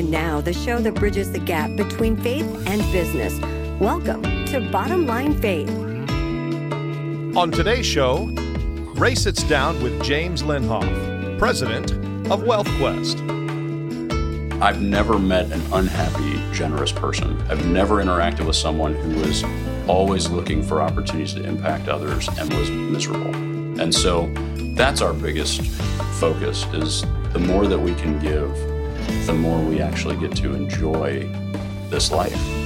And now, the show that bridges the gap between faith and business. Welcome to Bottom Line Faith. On today's show, Ray sits down with James Linhoff, president of WealthQuest. I've never met an unhappy, generous person. I've never interacted with someone who was always looking for opportunities to impact others and was miserable. And so that's our biggest focus is the more that we can give, the more we actually get to enjoy this life.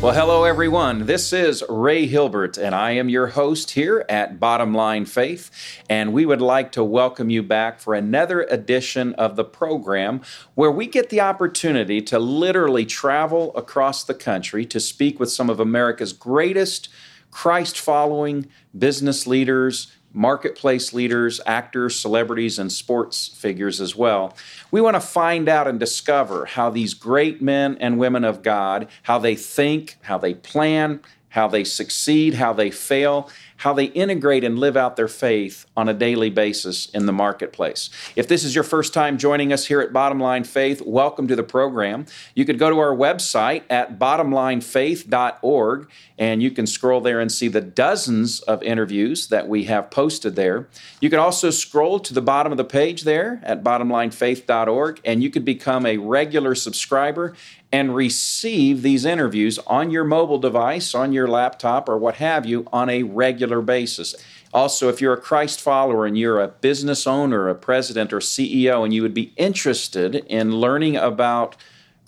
Well, hello, everyone. This is Ray Hilbert, and I am your host here at Bottom Line Faith. And we would like to welcome you back for another edition of the program where we get the opportunity to literally travel across the country to speak with some of America's greatest Christ following business leaders, marketplace leaders, actors, celebrities, and sports figures as well. We want to find out and discover how these great men and women of God, how they think, how they plan, how they succeed, how they fail, how they integrate and live out their faith on a daily basis in the marketplace. If this is your first time joining us here at Bottom Line Faith, welcome to the program. You could go to our website at bottomlinefaith.org and you can scroll there and see the dozens of interviews that we have posted there. You can also scroll to the bottom of the page there at bottomlinefaith.org and you could become a regular subscriber and receive these interviews on your mobile device, on your laptop, or what have you on a regular basis. Also, if you're a Christ follower and you're a business owner, a president, or CEO, and you would be interested in learning about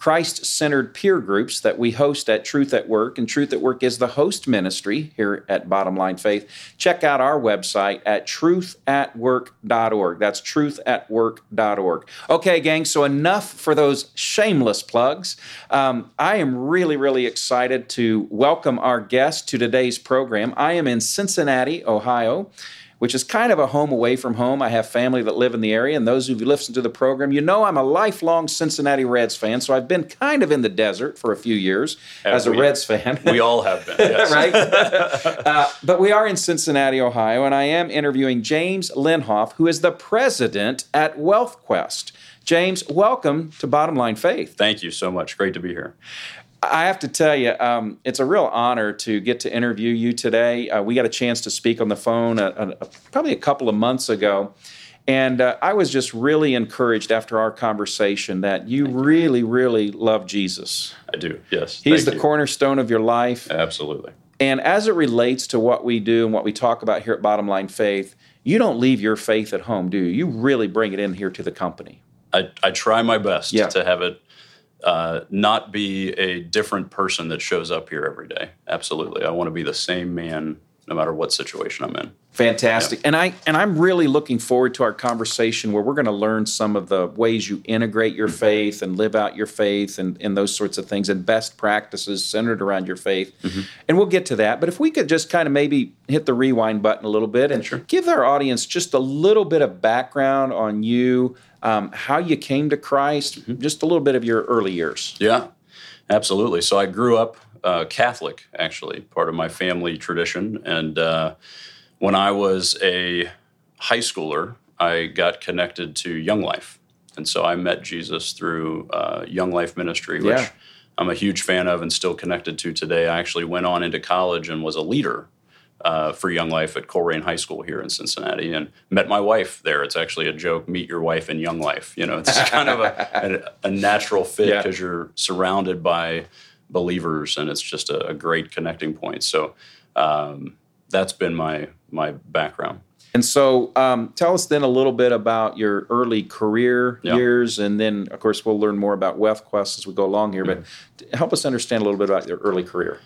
Christ centered peer groups that we host at Truth at Work, and Truth at Work is the host ministry here at Bottom Line Faith. Check out our website at truthatwork.org. That's truthatwork.org. Okay, gang, so enough for those shameless plugs. Um, I am really, really excited to welcome our guest to today's program. I am in Cincinnati, Ohio which is kind of a home away from home. I have family that live in the area, and those who listen to the program, you know I'm a lifelong Cincinnati Reds fan, so I've been kind of in the desert for a few years as, as a Reds fan. We all have been, yes. right? uh, but we are in Cincinnati, Ohio, and I am interviewing James Linhoff, who is the president at WealthQuest. James, welcome to Bottom Line Faith. Thank you so much. Great to be here. I have to tell you, um, it's a real honor to get to interview you today. Uh, we got a chance to speak on the phone a, a, a, probably a couple of months ago. And uh, I was just really encouraged after our conversation that you really, really love Jesus. I do, yes. He's the you. cornerstone of your life. Absolutely. And as it relates to what we do and what we talk about here at Bottom Line Faith, you don't leave your faith at home, do you? You really bring it in here to the company. I, I try my best yeah. to have it uh, not be a different person that shows up here every day. Absolutely, I want to be the same man no matter what situation I'm in. Fantastic. Yeah. And I and I'm really looking forward to our conversation where we're going to learn some of the ways you integrate your mm-hmm. faith and live out your faith and, and those sorts of things and best practices centered around your faith. Mm-hmm. And we'll get to that. But if we could just kind of maybe hit the rewind button a little bit and sure. give our audience just a little bit of background on you, um, how you came to Christ, mm-hmm. just a little bit of your early years. Yeah, absolutely. So I grew up uh, Catholic, actually, part of my family tradition. And uh, when I was a high schooler, I got connected to Young Life. And so I met Jesus through uh, Young Life Ministry, which yeah. I'm a huge fan of and still connected to today. I actually went on into college and was a leader uh, for Young Life at Colerain High School here in Cincinnati, and met my wife there. It's actually a joke: meet your wife in Young Life. You know, it's kind of a, a, a natural fit because yeah. you're surrounded by believers, and it's just a, a great connecting point. So um, that's been my my background. And so, um, tell us then a little bit about your early career yeah. years, and then, of course, we'll learn more about WealthQuest as we go along here. Mm-hmm. But help us understand a little bit about your early career.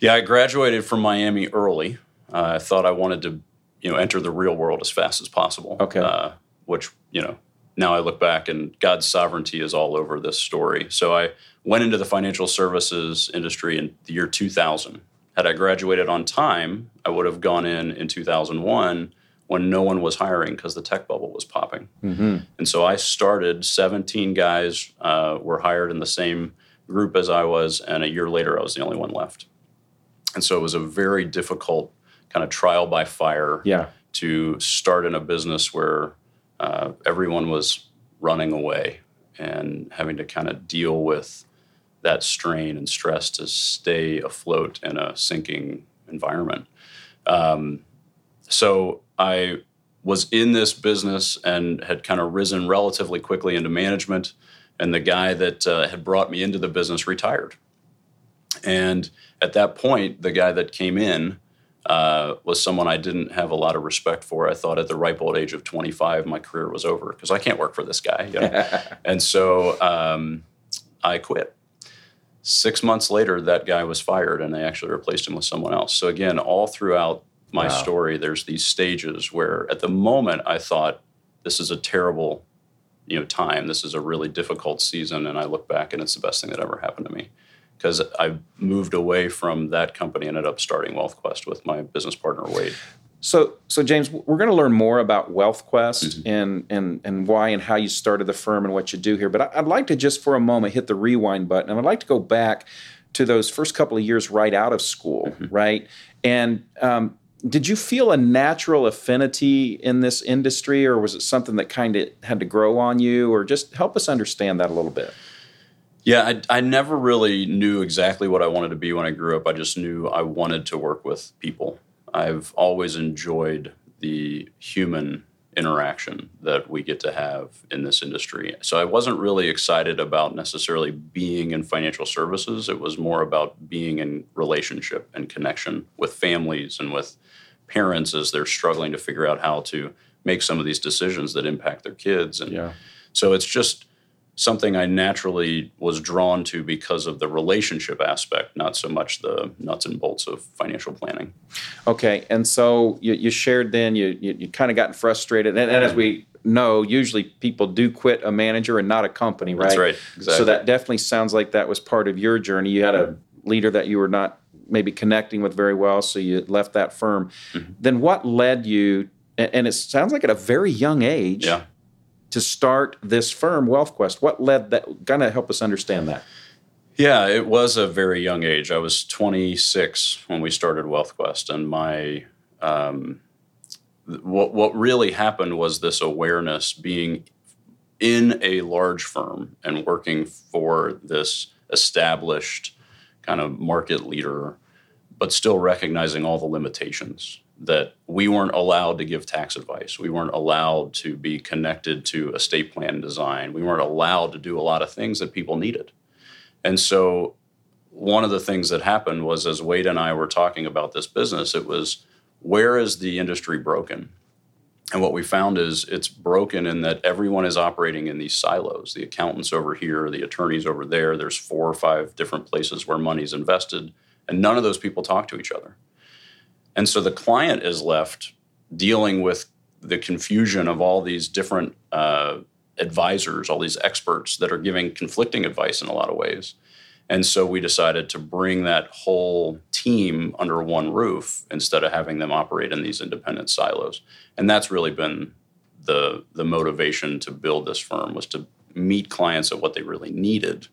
Yeah, I graduated from Miami early. Uh, I thought I wanted to, you know, enter the real world as fast as possible. Okay. Uh, which you know, now I look back and God's sovereignty is all over this story. So I went into the financial services industry in the year 2000. Had I graduated on time, I would have gone in in 2001 when no one was hiring because the tech bubble was popping. Mm-hmm. And so I started, 17 guys uh, were hired in the same group as I was, and a year later, I was the only one left. And so it was a very difficult kind of trial by fire yeah. to start in a business where Uh, everyone was running away and having to kind of deal with that strain and stress to stay afloat in a sinking environment. Um, so I was in this business and had kind of risen relatively quickly into management. And the guy that uh, had brought me into the business retired. And at that point, the guy that came in uh, was someone I didn't have a lot of respect for. I thought at the ripe old age of 25, my career was over because I can't work for this guy. You know? and so um, I quit. Six months later, that guy was fired, and they actually replaced him with someone else. So again, all throughout my wow. story, there's these stages where, at the moment, I thought this is a terrible, you know, time. This is a really difficult season, and I look back, and it's the best thing that ever happened to me because I moved away from that company and ended up starting WealthQuest with my business partner Wade. So, so James, we're going to learn more about WealthQuest mm-hmm. and and and why and how you started the firm and what you do here. But I'd like to just for a moment hit the rewind button, and I'd like to go back to those first couple of years right out of school, mm-hmm. right? And um, did you feel a natural affinity in this industry, or was it something that kind of had to grow on you, or just help us understand that a little bit? Yeah, I, I never really knew exactly what I wanted to be when I grew up. I just knew I wanted to work with people. I've always enjoyed the human interaction that we get to have in this industry. So I wasn't really excited about necessarily being in financial services. It was more about being in relationship and connection with families and with parents as they're struggling to figure out how to make some of these decisions that impact their kids. And yeah. so it's just something I naturally was drawn to because of the relationship aspect, not so much the nuts and bolts of financial planning. Okay, and so you, you shared then you you, you kind of gotten frustrated, and, and, as we know, usually people do quit a manager and not a company, right? That's right. Exactly. So that definitely sounds like that was part of your journey. You had a leader that you were not maybe connecting with very well, so you left that firm. Mm-hmm. Then what led you? And it sounds like at a very young age. Yeah to start this firm, WealthQuest? What led that? Kind of help us understand that. Yeah, it was a very young age. I was 26 when we started WealthQuest, and my um, what what really happened was this awareness being in a large firm and working for this established kind of market leader, but still recognizing all the limitations that we weren't allowed to give tax advice. We weren't allowed to be connected to estate plan design. We weren't allowed to do a lot of things that people needed. And so, one of the things that happened was as Wade and I were talking about this business, it was where is the industry broken? And what we found is it's broken in that everyone is operating in these silos. The accountants over here, the attorneys over there, there's four or five different places where money's invested, and none of those people talk to each other. And so the client is left dealing with the confusion of all these different uh, advisors, all these experts that are giving conflicting advice in a lot of ways. And so we decided to bring that whole team under one roof instead of having them operate in these independent silos. And that's really been the the motivation to build this firm was to meet clients at what they really needed,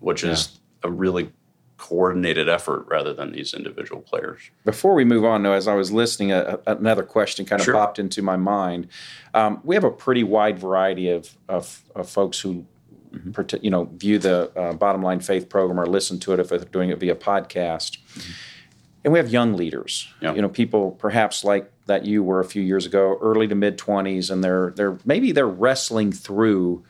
which yeah. is a really coordinated effort rather than these individual players. Before we move on, though, as I was listening, a, a, another question kind of sure. popped into my mind. Um, we have a pretty wide variety of, of, of folks who, mm-hmm. you know, view the uh, Bottom Line Faith program or listen to it if they're doing it via podcast. Mm-hmm. And we have young leaders, you know, people perhaps like that you were a few years ago, early to mid twenties, and they're they're maybe they're wrestling through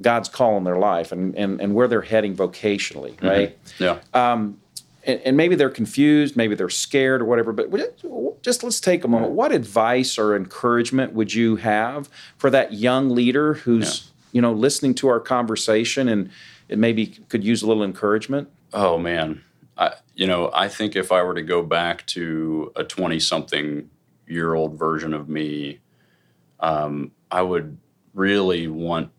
God's call in their life and, and, and where they're heading vocationally, mm-hmm. right? Mm-hmm. Yeah. Um, and, and, maybe they're confused, maybe they're scared or whatever, but just let's take a moment. What advice or encouragement would you have for that young leader who's, yeah. you know, listening to our conversation and it maybe could use a little encouragement? Oh, man. I, you know, I think if I were to go back to a 20 something year old version of me, um, I would really want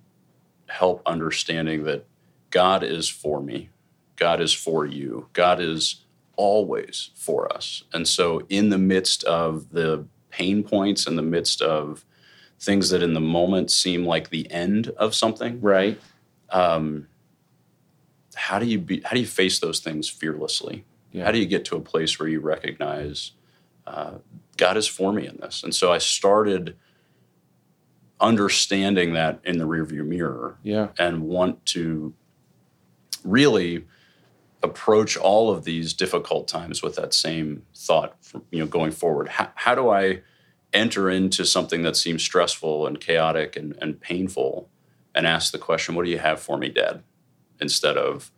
help understanding that God is for me, God is for you, God is always for us. And so, in the midst of the pain points, in the midst of things that in the moment seem like the end of something, right? Um, how do you be? How do you face those things fearlessly? Yeah. How do you get to a place where you recognize uh, God is for me in this? And so I started understanding that in the rearview mirror Yeah. and want to really approach all of these difficult times with that same thought from, you know going forward. How, how do i enter into something that seems stressful and chaotic and, and painful and ask the question what do you have for me dad? instead of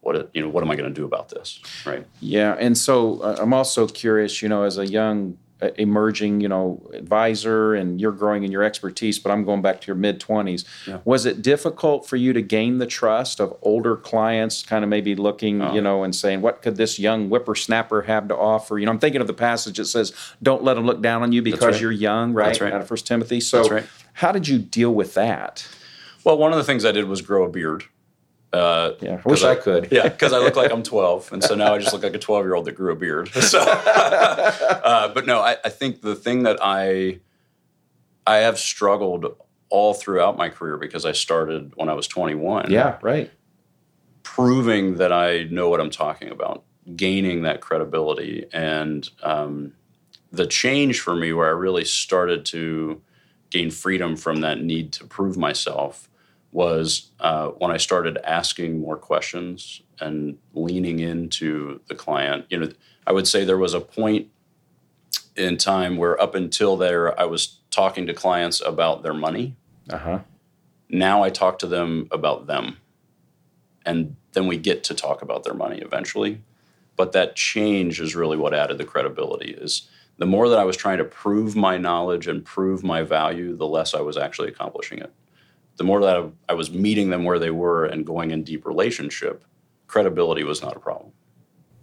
what you know what am i going to do about this? Right? Yeah, and so uh, I'm also curious, you know, as a young emerging, you know, advisor and you're growing in your expertise, but I'm going back to your mid 20s. Yeah. Was it difficult for you to gain the trust of older clients, kind of maybe looking, Oh. you know, and saying, what could this young whippersnapper have to offer? You know, I'm thinking of the passage that says, don't let them look down on you because right. you're young, right? That's right. Out of First Timothy. So, right. how did you deal with that? well one of the things i did was grow a beard uh, Yeah, I wish 'cause I could. Yeah, because I look like I'm 12, and so now I just look like a 12 year old that grew a beard. So, uh, but no, I, I think the thing that I I have struggled all throughout my career because I started when I was 21. Yeah, right. proving that I know what I'm talking about, gaining that credibility, and um, the change for me where I really started to gain freedom from that need to prove myself was uh, when I started asking more questions and leaning into the client. You know, I would say there was a point in time where up until there, I was talking to clients about their money. Uh huh. Now I talk to them about them. And then we get to talk about their money eventually. But that change is really what added the credibility is the more that I was trying to prove my knowledge and prove my value, the less I was actually accomplishing it. The more that I, I was meeting them where they were and going in deep relationship, credibility was not a problem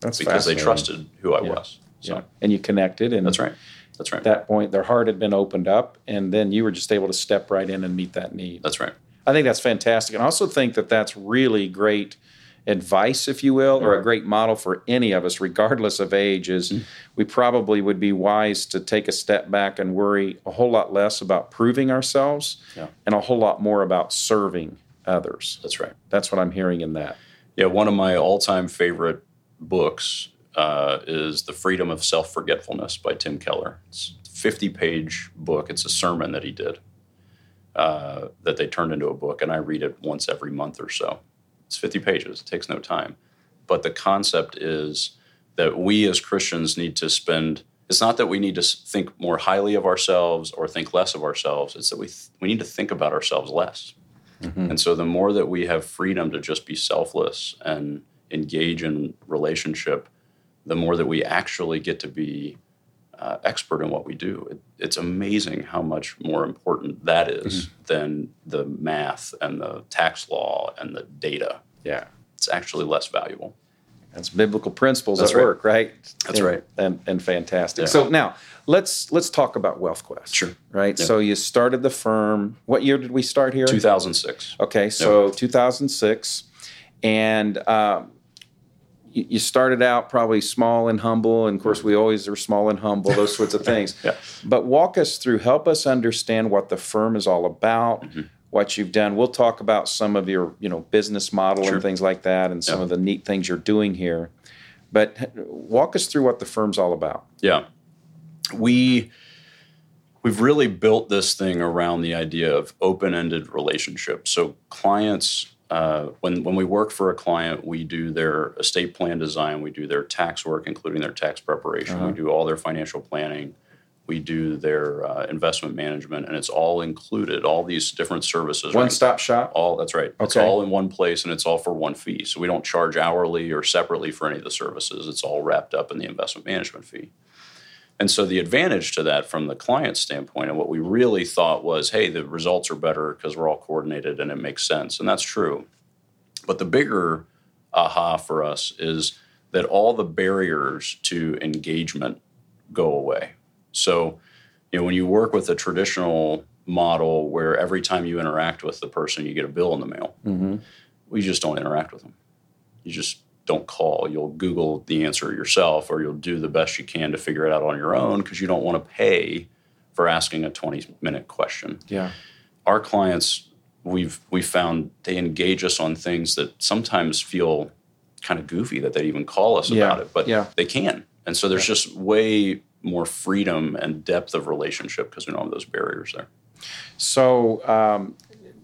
That's because they trusted who I Yeah. was. So Yeah. And you connected, and that's right. That's right. At that point, their heart had been opened up, and then you were just able to step right in and meet that need. that's right. I think that's fantastic. And I also think that that's really great advice, if you will, or a great model for any of us, regardless of age. Is Mm-hmm. we probably would be wise to take a step back and worry a whole lot less about proving ourselves Yeah. and a whole lot more about serving others. That's right. That's what I'm hearing in that. Yeah, one of my all-time favorite books uh, is "The Freedom of Self-Forgetfulness" by Tim Keller. It's a 50-page book. It's a sermon that he did uh, that they turned into a book, and I read it once every month or so. It's 50 pages. It takes no time, but the concept is that we as Christians need to spend. It's not that we need to think more highly of ourselves or think less of ourselves. It's that we th- we need to think about ourselves less. Mm-hmm. And so the more that we have freedom to just be selfless and engage in relationship, the more that we actually get to be uh, expert in what we do. It, it's amazing how much more important that is than the math and the tax law and the data. Yeah. It's actually less valuable. That's biblical principles That's at right. work, right? That's And- right. And and fantastic. Yeah. So now let's let's talk about WealthQuest. Sure. Right. Yeah. So you started the firm. What year did we start here? 2006. Okay, so 2006, and um, you, started out probably small and humble, and of course we always are small and humble, those sorts of things. Yeah. But walk us through, help us understand what the firm is all about, Mm-hmm. what you've done. We'll talk about some of your, you know, business model Sure. and things like that, and some Yeah. of the neat things you're doing here. But walk us through what the firm's all about. Yeah. We we've really built this thing around the idea of open-ended relationships. So clients uh, when when we work for a client, we do their estate plan design, we do their tax work, including their tax preparation, we do all their financial planning, we do their uh, investment management, and it's all included. All these different services. One right? stop shop. All that's right. Okay. It's all in one place and it's all for one fee. So we don't charge hourly or separately for any of the services. It's all wrapped up in the investment management fee. And so the advantage to that from the client standpoint and what we really thought was, hey, the results are better because we're all coordinated and it makes sense. And that's true. But the bigger aha for us is that all the barriers to engagement go away. So, you know, when you work with a traditional model where every time you interact with the person, you get a bill in the mail, Mm-hmm. we just don't interact with them. You just don't call. You'll Google the answer yourself, or you'll do the best you can to figure it out on your own because you don't want to pay for asking a 20 minute question. Yeah. Our clients, we've we found they engage us on things that sometimes feel kind of goofy that they even call us Yeah, about it, but yeah. they can. And so there's just way more freedom and depth of relationship because we don't have those barriers there. So, um,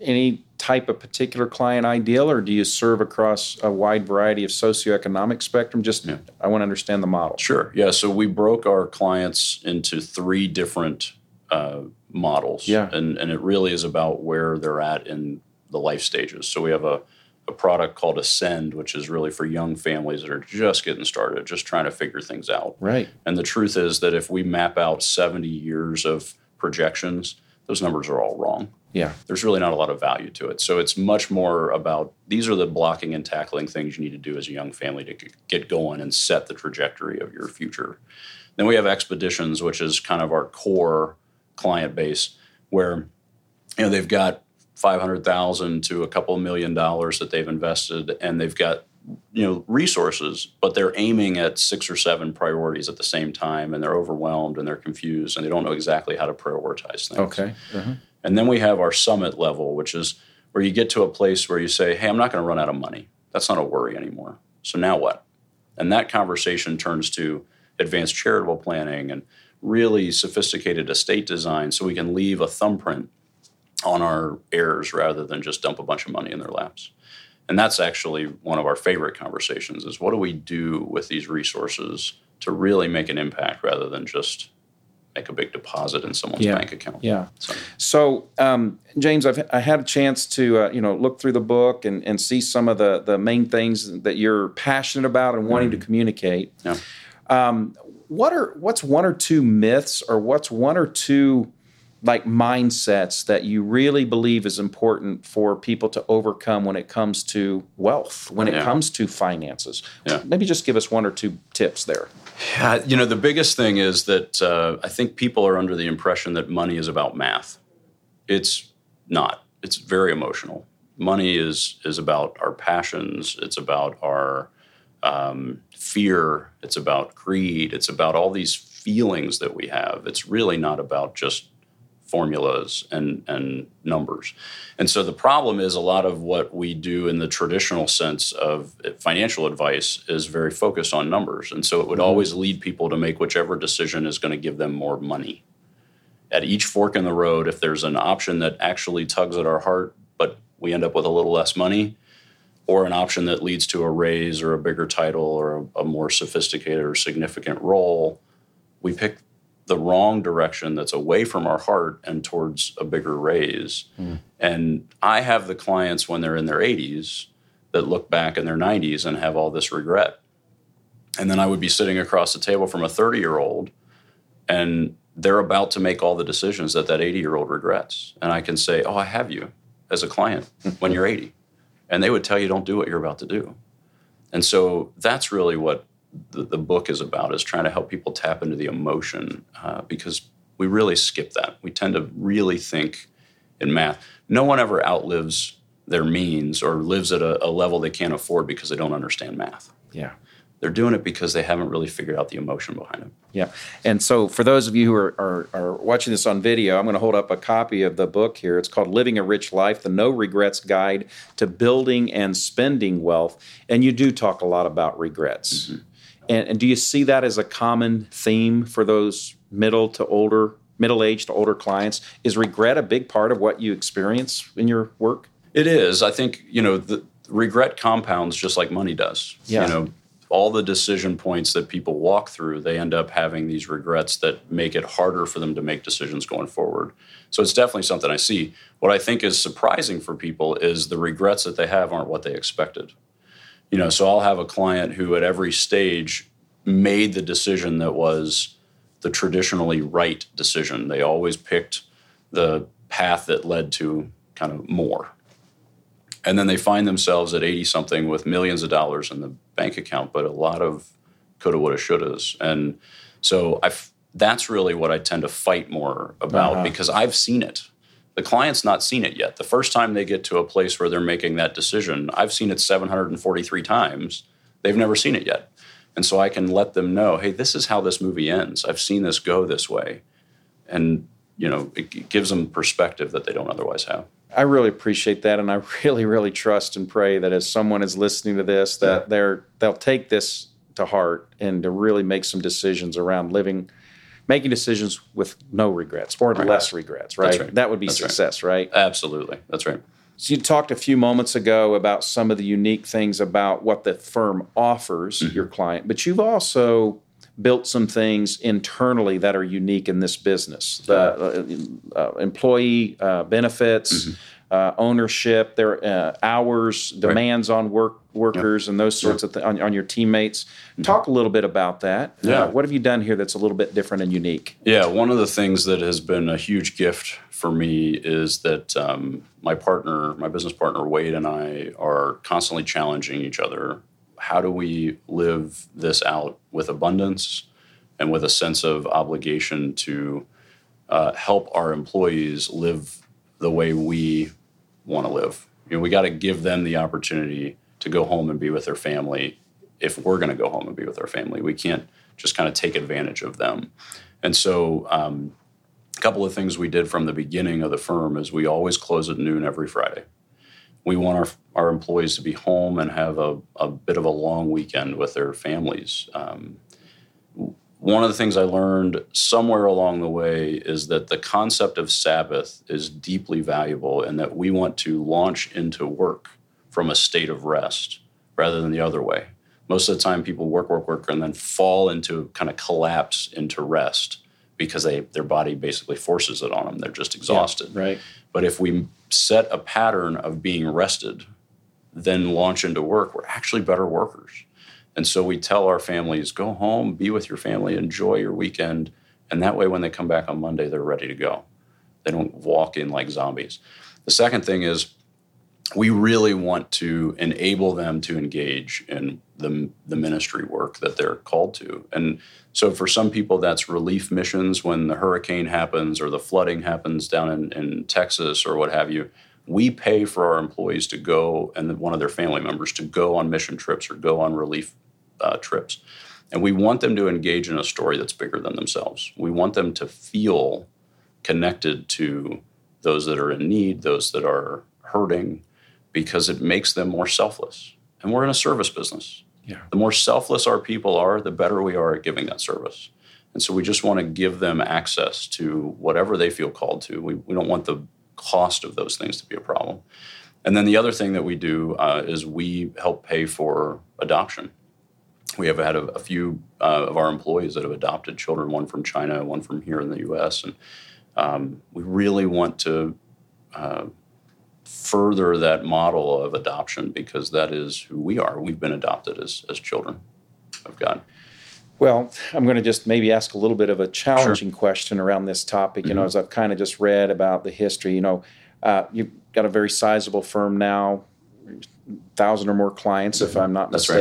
any type of particular client ideal, or do you serve across a wide variety of socioeconomic spectrum? Just, yeah. I want to understand the model. Sure. Yeah. So we broke our clients into three different uh, models. Yeah. And and it really is about where they're at in the life stages. So we have a a product called Ascend, which is really for young families that are just getting started, just trying to figure things out. Right. And the truth is that if we map out 70 years of projections, those numbers are all wrong. Yeah. There's really not a lot of value to it. So it's much more about these are the blocking and tackling things you need to do as a young family to get going and set the trajectory of your future. Then we have expeditions, which is kind of our core client base, where you know they've got 500,000 to a couple million dollars that they've invested and they've got you know resources but they're aiming at six or seven priorities at the same time and they're overwhelmed and they're confused and they don't know exactly how to prioritize things okay uh-huh. and then we have our summit level which is where you get to a place where you say hey i'm not going to run out of money that's not a worry anymore so now what and that conversation turns to advanced charitable planning and really sophisticated estate design so we can leave a thumbprint on our heirs rather than just dump a bunch of money in their laps. And that's actually one of our favorite conversations is what do we do with these resources to really make an impact rather than just make a big deposit in someone's yeah. bank account. Yeah. So, so um, James, I've I had a chance to uh, you know look through the book and, and see some of the the main things that you're passionate about and wanting mm. to communicate. Yeah. Um, what are what's one or two myths or what's one or two like mindsets that you really believe is important for people to overcome when it comes to wealth, when it comes to finances? Yeah. Maybe just give us one or two tips there. Yeah, you know, the biggest thing is that uh, I think people are under the impression that money is about math. It's not. It's very emotional. Money is is about our passions. It's about our um, fear. It's about greed. It's about all these feelings that we have. It's really not about just formulas and, and numbers. And so the problem is a lot of what we do in the traditional sense of financial advice is very focused on numbers. And so it would mm-hmm. always lead people to make whichever decision is going to give them more money. At each fork in the road, if there's an option that actually tugs at our heart, but we end up with a little less money, or an option that leads to a raise or a bigger title or a, a more sophisticated or significant role, we pick the wrong direction that's away from our heart and towards a bigger raise. Mm. And I have the clients when they're in their 80s that look back in their 90s and have all this regret. And then I would be sitting across the table from a 30 year old and they're about to make all the decisions that that 80 year old regrets. And I can say, Oh, I have you as a client when you're 80. And they would tell you, Don't do what you're about to do. And so that's really what the, the book is about is trying to help people tap into the emotion uh, because we really skip that. We tend to really think in math. No one ever outlives their means or lives at a, a level they can't afford because they don't understand math. Yeah. They're doing it because they haven't really figured out the emotion behind it. Yeah. And so, for those of you who are, are, are, watching this on video, I'm going to hold up a copy of the book here. It's called Living a Rich Life The No Regrets Guide to Building and Spending Wealth. And you do talk a lot about regrets. Mm-hmm. And, and do you see that as a common theme for those middle to older, middle aged to older clients? Is regret a big part of what you experience in your work? It is. I think, you know, the regret compounds just like money does. Yeah. You know, all the decision points that people walk through, they end up having these regrets that make it harder for them to make decisions going forward. So it's definitely something I see. What I think is surprising for people is the regrets that they have aren't what they expected. You know, so I'll have a client who at every stage made the decision that was the traditionally right decision. They always picked the path that led to kind of more. And then they find themselves at 80 something with millions of dollars in the bank account, but a lot of coulda, woulda, shouldas. And so i that's really what I tend to fight more about uh-huh. because I've seen it the client's not seen it yet. The first time they get to a place where they're making that decision, I've seen it 743 times. They've never seen it yet. And so I can let them know, hey, this is how this movie ends. I've seen this go this way. And, you know, it gives them perspective that they don't otherwise have. I really appreciate that, and I really, really trust and pray that as someone is listening to this, that yeah. they're they'll take this to heart and to really make some decisions around living making decisions with no regrets or Right. less regrets, right? right. That would be That's right. success, right? Absolutely. That's right. So you talked a few moments ago about some of the unique things about what the firm offers Mm-hmm. your client, but you've also built some things internally that are unique in this business. The uh, uh, employee uh, benefits, Mm-hmm. Uh, ownership, their uh, hours, demands on work workers, and those sorts of things on, on your teammates. Talk a little bit about that. Mm-hmm. Yeah. Uh, what have you done here that's a little bit different and unique? Yeah, one of the things that has been a huge gift for me is that um, my partner, my business partner Wade, and I are constantly challenging each other. How do we live this out with abundance and with a sense of obligation to uh, help our employees live the way we want to live? You know, we got to give them the opportunity to go home and be with their family if we're going to go home and be with our family. We can't just kind of take advantage of them. And so, um, a couple of things we did from the beginning of the firm is we always close at noon every Friday. We want our, our employees to be home and have a, a bit of a long weekend with their families. Um, one of the things I learned somewhere along the way is that the concept of Sabbath is deeply valuable and that we want to launch into work from a state of rest rather than the other way. Most of the time, people work, work, work, and then fall into kind of collapse into rest because they their body basically forces it on them. They're just exhausted. Right. But if we set a pattern of being rested, then launch into work, we're actually better workers. And so we tell our families go home, be with your family, enjoy your weekend. And that way, when they come back on Monday, they're ready to go. They don't walk in like zombies. The second thing is, we really want to enable them to engage in the, the ministry work that they're called to. And so for some people, that's relief missions when the hurricane happens or the flooding happens down in, in Texas or what have you. We pay for our employees to go and one of their family members to go on mission trips or go on relief uh, trips. And we want them to engage in a story that's bigger than themselves. We want them to feel connected to those that are in need, those that are hurting, because it makes them more selfless. And we're in a service business. Yeah. The more selfless our people are, the better we are at giving that service. And so we just want to give them access to whatever they feel called to. We, we don't want the cost of those things to be a problem. And then the other thing that we do uh, is we help pay for adoption. We have had a, a few uh, of our employees that have adopted children, one from China, one from here in the U.S. And um, we really want to uh, further that model of adoption because that is who we are. We've been adopted as, as children of God. Well, I'm going to just maybe ask a little bit of a challenging question around this topic. You know, as I've kind of just read about the history, you know, uh, you've got a very sizable firm now, thousand or more clients, if I'm not That's right.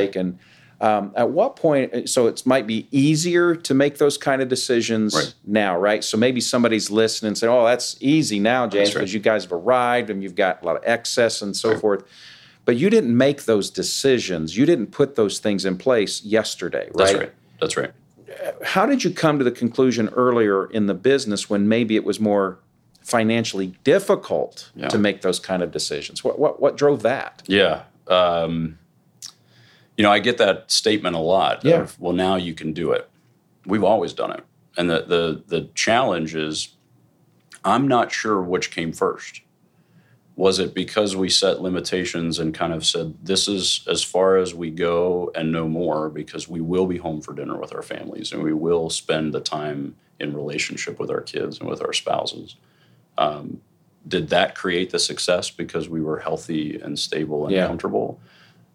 Um, at what point? So it might be easier to make those kind of decisions Right. now, right? So maybe somebody's listening and saying, "Oh, that's easy now, James, That's right. because you guys have arrived and you've got a lot of excess and so Right. forth." But you didn't make those decisions. You didn't put those things in place yesterday, right? That's right. That's right. how did you come to the conclusion earlier in the business when maybe it was more financially difficult Yeah. to make those kind of decisions? What what what drove that? Yeah. Um, you know, I get that statement a lot. Yeah. Of, well, now you can do it. We've always done it, and the the the challenge is, I'm not sure which came first. Was it because we set limitations and kind of said this is as far as we go and no more because we will be home for dinner with our families and we will spend the time in relationship with our kids and with our spouses. Um, did that create the success because we were healthy and stable and Yeah. comfortable?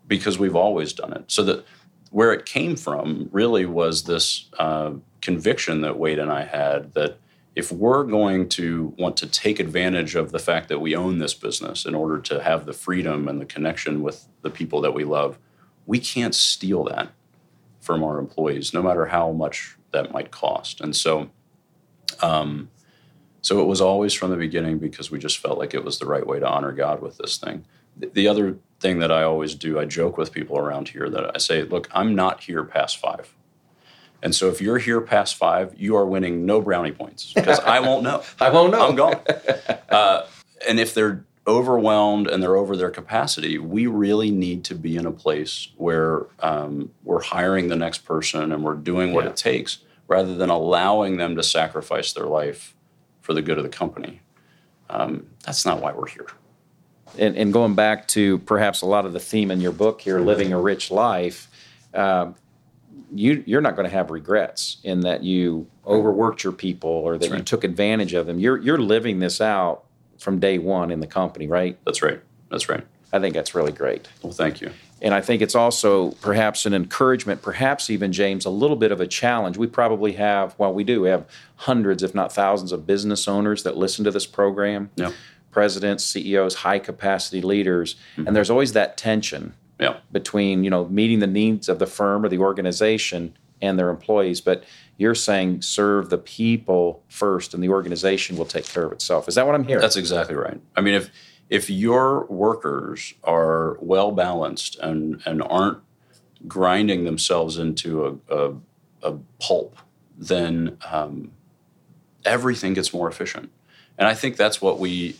Because we've always done it. So that where it came from really was this uh, conviction that Wade and I had that if we're going to want to take advantage of the fact that we own this business in order to have the freedom and the connection with the people that we love, we can't steal that from our employees, no matter how much that might cost. And so, um, so it was always from the beginning because we just felt like it was the right way to honor God with this thing. The, the other thing that I always do, I joke with people around here that I say, look, I'm not here past five. And so if you're here past five, you are winning no brownie points because I won't know. I won't know. I'm gone. Uh, and if they're overwhelmed and they're over their capacity, we really need to be in a place where um, we're hiring the next person and we're doing what Yeah. it takes rather than allowing them to sacrifice their life for the good of the company. Um, that's not why we're here. And, and, going back to perhaps a lot of the theme in your book here, living a rich life, uh, you you're not going to have regrets in that you overworked your people or that right. you took advantage of them. You're you're living this out from day one in the company, right? That's right. That's right. I think that's really great. Well, thank you. And I think it's also perhaps an encouragement, perhaps even, James, a little bit of a challenge. We probably have, well, we do we have hundreds, if not thousands, of business owners that listen to this program. Yeah. Presidents, CEOs, high capacity leaders. Mm-hmm. And there's always that tension yeah. between, you know, meeting the needs of the firm or the organization and their employees. But you're saying serve the people first and the organization will take care of itself. Is that what I'm hearing? That's exactly right. I mean, if if your workers are well balanced and, and aren't grinding themselves into a, a, a pulp, then um, everything gets more efficient. And I think that's what we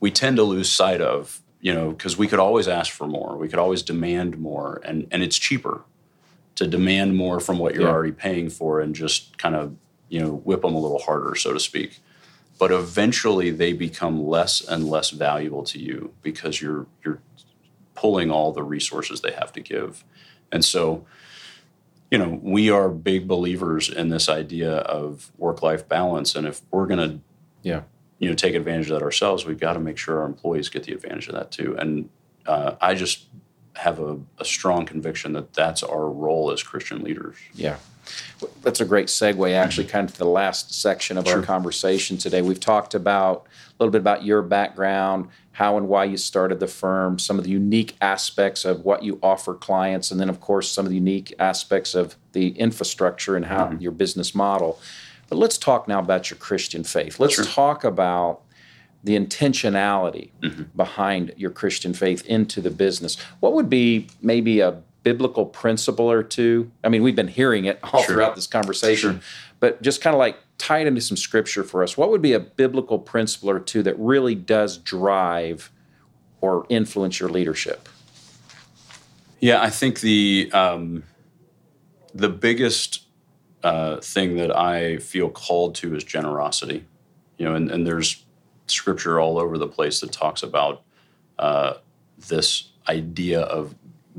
we tend to lose sight of, you know, because we could always ask for more, we could always demand more, and and it's cheaper to demand more from what you're yeah. already paying for and just kind of you know whip them a little harder, so to speak. But eventually they become less and less valuable to you because you're you're pulling all the resources they have to give. And so you know we are big believers in this idea of work life balance and if we're going to yeah you know take advantage of that ourselves we've got to make sure our employees get the advantage of that too and uh, i just have a, a strong conviction that that's our role as christian leaders yeah that's a great segue, actually, kind of to the last section of sure. our conversation today. We've talked about a little bit about your background, how and why you started the firm, some of the unique aspects of what you offer clients, and then, of course, some of the unique aspects of the infrastructure and how mm-hmm. your business model. But let's talk now about your Christian faith. Let's sure. talk about the intentionality mm-hmm. behind your Christian faith into the business. What would be maybe a biblical principle or two? I mean, we've been hearing it all sure. throughout this conversation, sure. but just kind of like tie it into some scripture for us. What would be a biblical principle or two that really does drive or influence your leadership? Yeah, I think the um, the biggest uh, thing that I feel called to is generosity. You know, and, and there's scripture all over the place that talks about uh, this idea of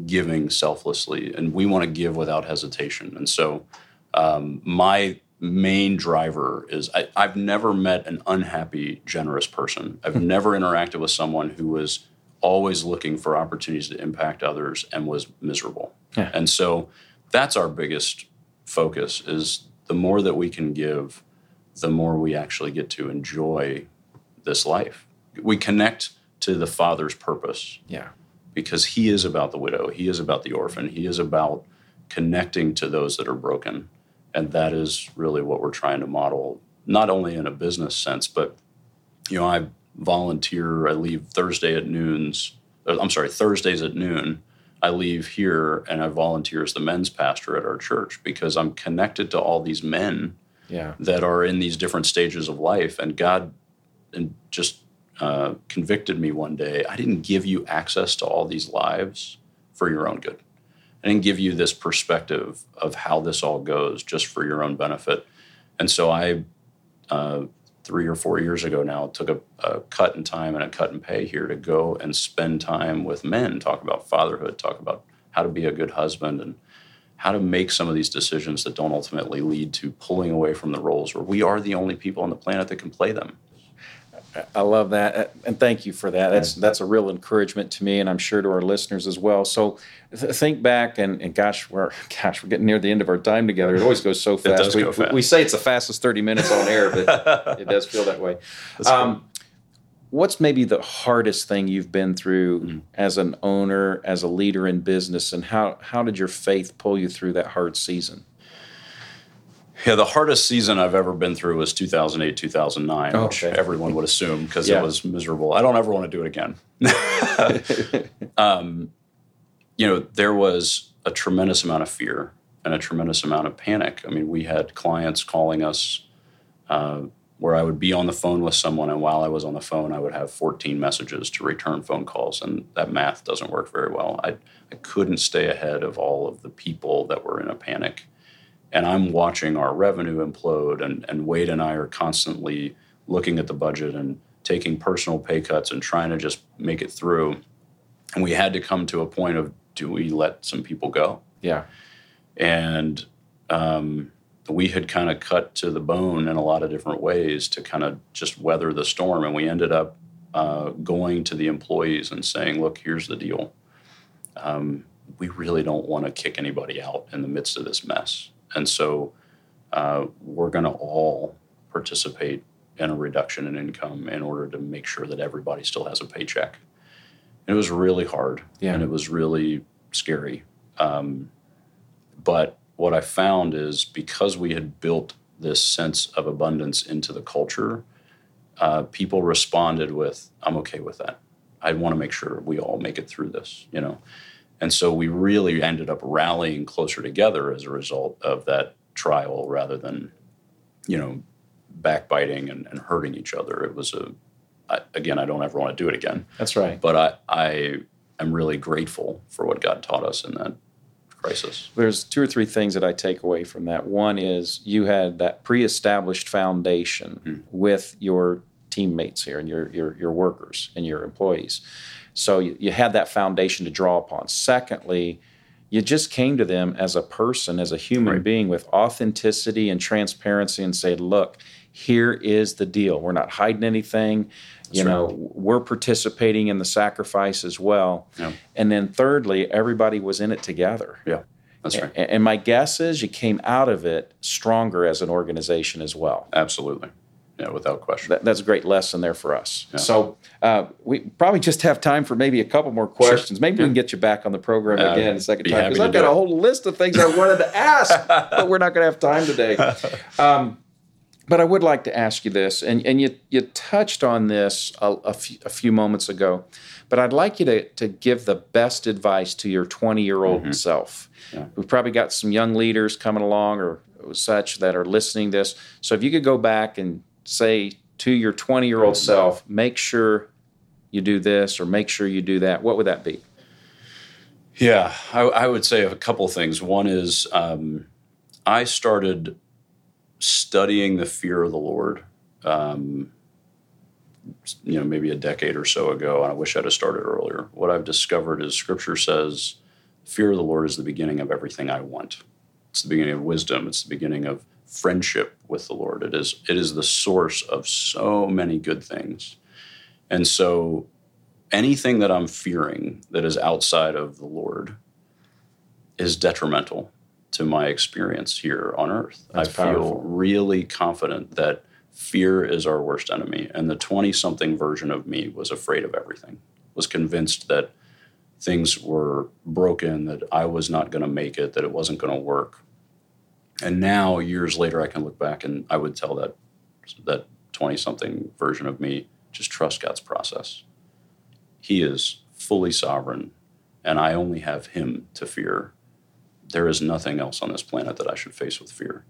giving selflessly, and we want to give without hesitation. And so, um, my main driver is I, have never met an unhappy, generous person. I've hmm. never interacted with someone who was always looking for opportunities to impact others and was miserable. Yeah. And so, that's our biggest focus: is the more that we can give, the more we actually get to enjoy this life. We connect to the Father's purpose. Yeah because he is about the widow, he is about the orphan, he is about connecting to those that are broken. And that is really what we're trying to model, not only in a business sense, but you know, I volunteer, I leave Thursday at noons, I'm sorry, Thursdays at noon. I leave here and I volunteer as the men's pastor at our church because I'm connected to all these men yeah. that are in these different stages of life. And God and just uh, convicted me one day I didn't give you access to all these lives for your own good. I didn't give you this perspective of how this all goes just for your own benefit. And so I, uh, three or four years ago now, took a, a, cut in time and a cut in pay here to go and spend time with men, talk about fatherhood, talk about how to be a good husband, and how to make some of these decisions that don't ultimately lead to pulling away from the roles where we are the only people on the planet that can play them. I love that, uh, and thank you for that. That's that's a real encouragement to me, and I'm sure to our listeners as well. So, th- think back, and, and gosh, we're gosh, we're getting near the end of our time together. It always goes so fast. we, go fast. we, say it's the fastest 30 minutes on air, but it does feel that way. Um, what's maybe the hardest thing you've been through mm-hmm. as an owner, as a leader in business, and how how did your faith pull you through that hard season? Yeah, the hardest season I've ever been through was 2008, 2009, oh, which everyone would assume because yeah. it was miserable. I don't ever want to do it again. um, you know, there was a tremendous amount of fear and a tremendous amount of panic. I mean, we had clients calling us uh, where I would be on the phone with someone, and while I was on the phone, I would have 14 messages to return phone calls, and that math doesn't work very well. I, I couldn't stay ahead of all of the people that were in a panic And I'm watching our revenue implode, and, and Wade and I are constantly looking at the budget and taking personal pay cuts and trying to just make it through. And we had to come to a point of do we let some people go? Yeah. And um, we had kind of cut to the bone in a lot of different ways to kind of just weather the storm. And we ended up uh, going to the employees and saying, look, here's the deal. Um, we really don't want to kick anybody out in the midst of this mess. And so uh, we're going to all participate in a reduction in income in order to make sure that everybody still has a paycheck. And it was really hard Yeah. and it was really scary. Um, but what I found is because we had built this sense of abundance into the culture, uh, people responded with, I'm okay with that. I want to make sure we all make it through this, you know? And so we really ended up rallying closer together as a result of that trial rather than, you know, backbiting and, and hurting each other. It was a, I, again, I don't ever want to do it again, That's right. but I, I am really grateful for what God taught us in that crisis. There's two or three things that I take away from that. One is you had that pre-established foundation hmm. with your teammates here and your, your your workers and your employees. So you, you had that foundation to draw upon. Secondly, you just came to them as a person, as a human Right. being with authenticity and transparency and said, look, here is the deal. We're not hiding anything. you That's know, we're participating in the sacrifice as well. Yeah. And then thirdly, everybody was in it together. Yeah, that's right. And my guess is you came out of it stronger as an organization as well. Absolutely. Yeah, without question. That, that's a great lesson there for us. Yeah. So uh, we probably just have time for maybe a couple more questions. Maybe we can get you back on the program Uh, again a second be time because I've got a whole list of things I wanted to ask, but we're not going to have time today. Um, but I would like to ask you this, and, and you, you touched on this a, a, few, a few moments ago, but I'd like you to, to give the best advice to your 20 year old self. Mm-hmm. Yeah. We've probably got some young leaders coming along or such that are listening to this. So if you could go back and say to your 20 year old self, make sure you do this or make sure you do that, what would that be? Yeah, I, I would say a couple things. One is um, I started studying the fear of the Lord, um, you know, maybe a decade or so ago, and I wish I'd have started earlier. What I've discovered is Scripture says, "Fear of the Lord is the beginning of everything I want. It's the beginning of wisdom. It's the beginning of friendship with the Lord. It is it is the source of so many good things." And so anything that I'm fearing that is outside of the Lord is detrimental to my experience here on earth. That's I feel powerful. really confident that fear is our worst enemy. And the 20 something version of me was afraid of everything, was convinced that things were broken, that I was not going to make it, that it wasn't going to work. And now, years later, I can look back and I would tell that that 20 something version of me just trust God's process. He is fully sovereign, and I only have Him to fear. There is nothing else on this planet that I should face with fear.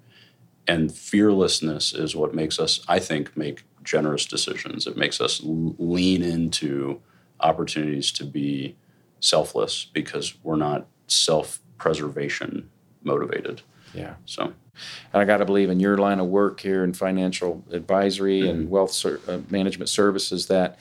And fearlessness is what makes us, I think, make generous decisions. It makes us lean into opportunities to be selfless because we're not self preservation motivated. Yeah. So, And I got to believe in your line of work here in financial advisory Mm-hmm. and wealth ser- uh, management services that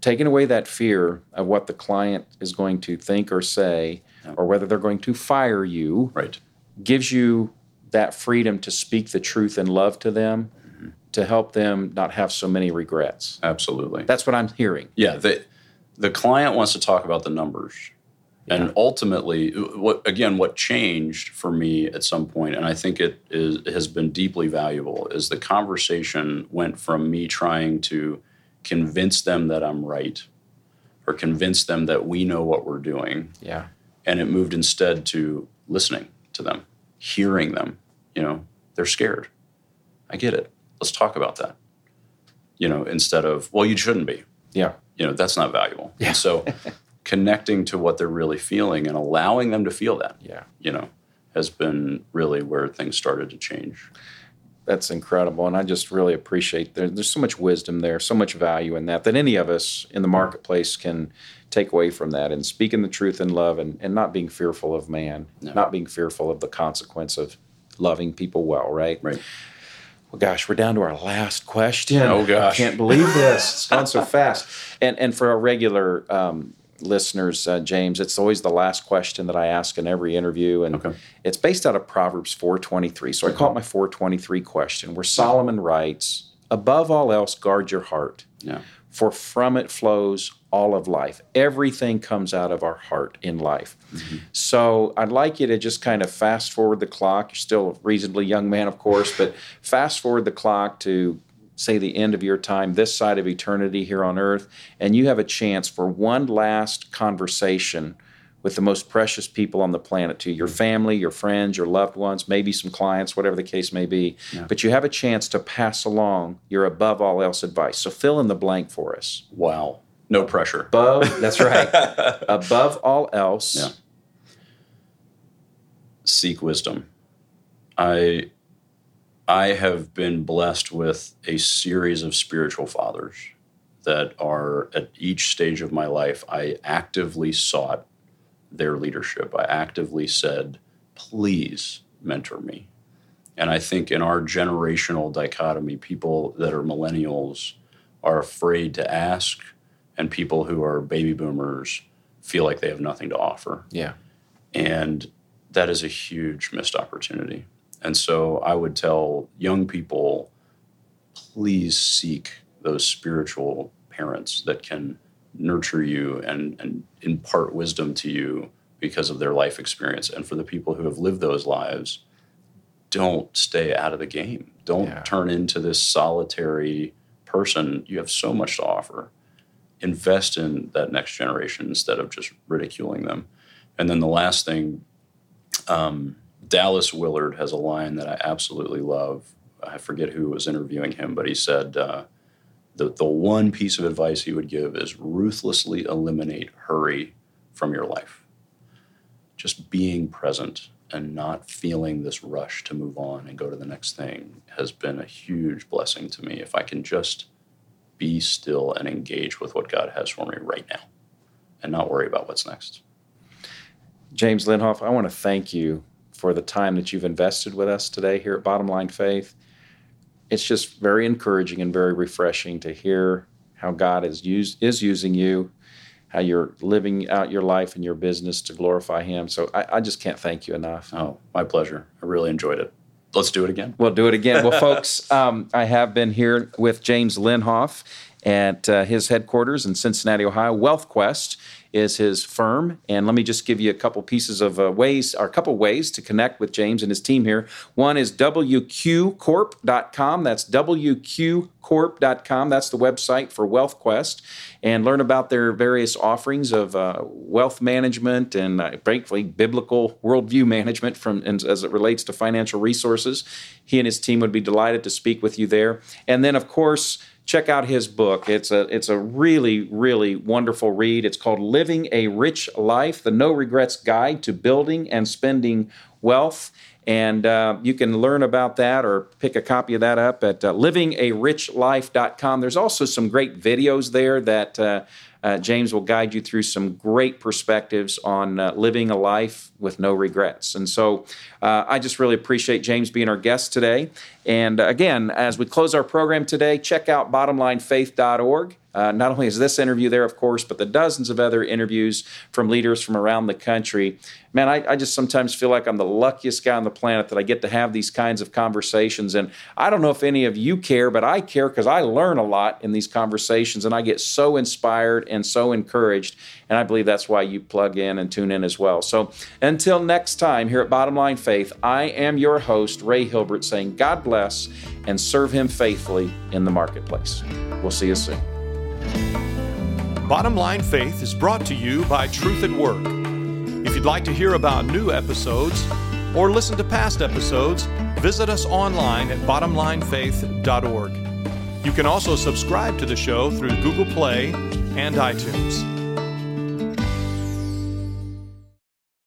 taking away that fear of what the client is going to think or say or whether they're going to fire you right. gives you that freedom to speak the truth and love to them Mm-hmm. to help them not have so many regrets. Absolutely. That's what I'm hearing. Yeah, the the client wants to talk about the numbers. And ultimately, uh, what again, what changed for me at some point, and I think it is has been deeply valuable, is the conversation went from me trying to convince them that I'm right, or convince them that we know what we're doing, Yeah. and it moved instead to listening to them, hearing them. You know, they're scared. I get it. Let's talk about that. You know, instead of, well, you shouldn't be Yeah. you know that's not valuable and so connecting to what they're really feeling and allowing them to feel that Yeah. you know has been really where things started to change That's incredible. And I just really appreciate there, there's so much wisdom there, so much value in that, that any of us in the marketplace can take away from that and speaking the truth in love and, and not being fearful of man, No. not being fearful of the consequence of, loving people well, right? Right. Well, gosh, we're down to our last question. Oh, gosh. I can't believe this. It's gone so fast. And and for our regular um, listeners, uh, James, it's always the last question that I ask in every interview, and Okay. it's based out of Proverbs four twenty three. So I call it my four twenty three question, where Solomon writes, "Above all else, guard your heart." Yeah. for from it flows all of life. Everything comes out of our heart in life. So I'd like you to just kind of fast forward the clock. You're still a reasonably young man, of course, but fast forward the clock to say the end of your time this side of eternity here on earth, and you have a chance for one last conversation with the most precious people on the planet to your mm-hmm. family, your friends, your loved ones, maybe some clients, whatever the case may be. But you have a chance to pass along your above all else advice. So fill in the blank for us. Wow. No pressure. Above, that's right. above all else, Yeah. Seek wisdom. I I have been blessed with a series of spiritual fathers that are at each stage of my life I actively sought their leadership. I actively said, "Please mentor me." And I think in our generational dichotomy, people that are millennials are afraid to ask, and people who are baby boomers feel like they have nothing to offer. yeah. And that is a huge missed opportunity. And so I would tell young people please seek those spiritual parents that can nurture you and, and impart wisdom to you because of their life experience. And for the people who have lived those lives, don't stay out of the game. Don't Yeah. turn into this solitary person. You have so much to offer. Invest in that next generation instead of just ridiculing them. And then the last thing, um, Dallas Willard has a line that I absolutely love. I forget who was interviewing him, but he said uh, the the one piece of advice he would give is ruthlessly eliminate hurry from your life. Just being present and not feeling this rush to move on and go to the next thing has been a huge blessing to me. If I can just be still and engage with what God has for me right now and not worry about what's next. James Linhoff, I want to thank you for the time that you've invested with us today here at Bottom Line Faith. It's just very encouraging and very refreshing to hear how God is use, is using you, how you're living out your life and your business to glorify Him. So I, I just can't thank you enough. Oh, my pleasure. I really enjoyed it. Let's do it again. We'll do it again. Well, folks, um, I have been here with James Linhoff at uh, his headquarters in Cincinnati, Ohio. WealthQuest is his firm, and let me just give you a couple pieces of uh, ways, or a couple ways to connect with James and his team here. One is wqcorp.com. That's wqcorp.com. That's the website for WealthQuest, and learn about their various offerings of uh, wealth management and, uh, frankly, biblical worldview management from as it relates to financial resources. He and his team would be delighted to speak with you there. And then, of course, check out his book. It's a it's a really really wonderful read. It's called Living a Rich Life: The No Regrets Guide to Building and Spending Wealth. And uh, you can learn about that or pick a copy of that up at uh, livingarichlifecom There's also some great videos there that uh, uh, James will guide you through some great perspectives on uh, living a life with no regrets. And so uh, I just really appreciate James being our guest today. And uh, again, as we close our program today, check out bottomlinefaith.org. Uh, not only is this interview there, of course, but the dozens of other interviews from leaders from around the country. Man, I, I just sometimes feel like I'm the luckiest guy on the planet that I get to have these kinds of conversations. And I don't know if any of you care, but I care because I learn a lot in these conversations and I get so inspired and so encouraged. And I believe that's why you plug in and tune in as well. So until next time, here at Bottom Line Faith, I am your host, Ray Hilbert, saying God bless and serve Him faithfully in the marketplace. We'll see you soon. Bottom Line Faith is brought to you by Truth at Work. If you'd like to hear about new episodes or listen to past episodes, visit us online at bottomlinefaith.org. You can also subscribe to the show through Google Play and iTunes.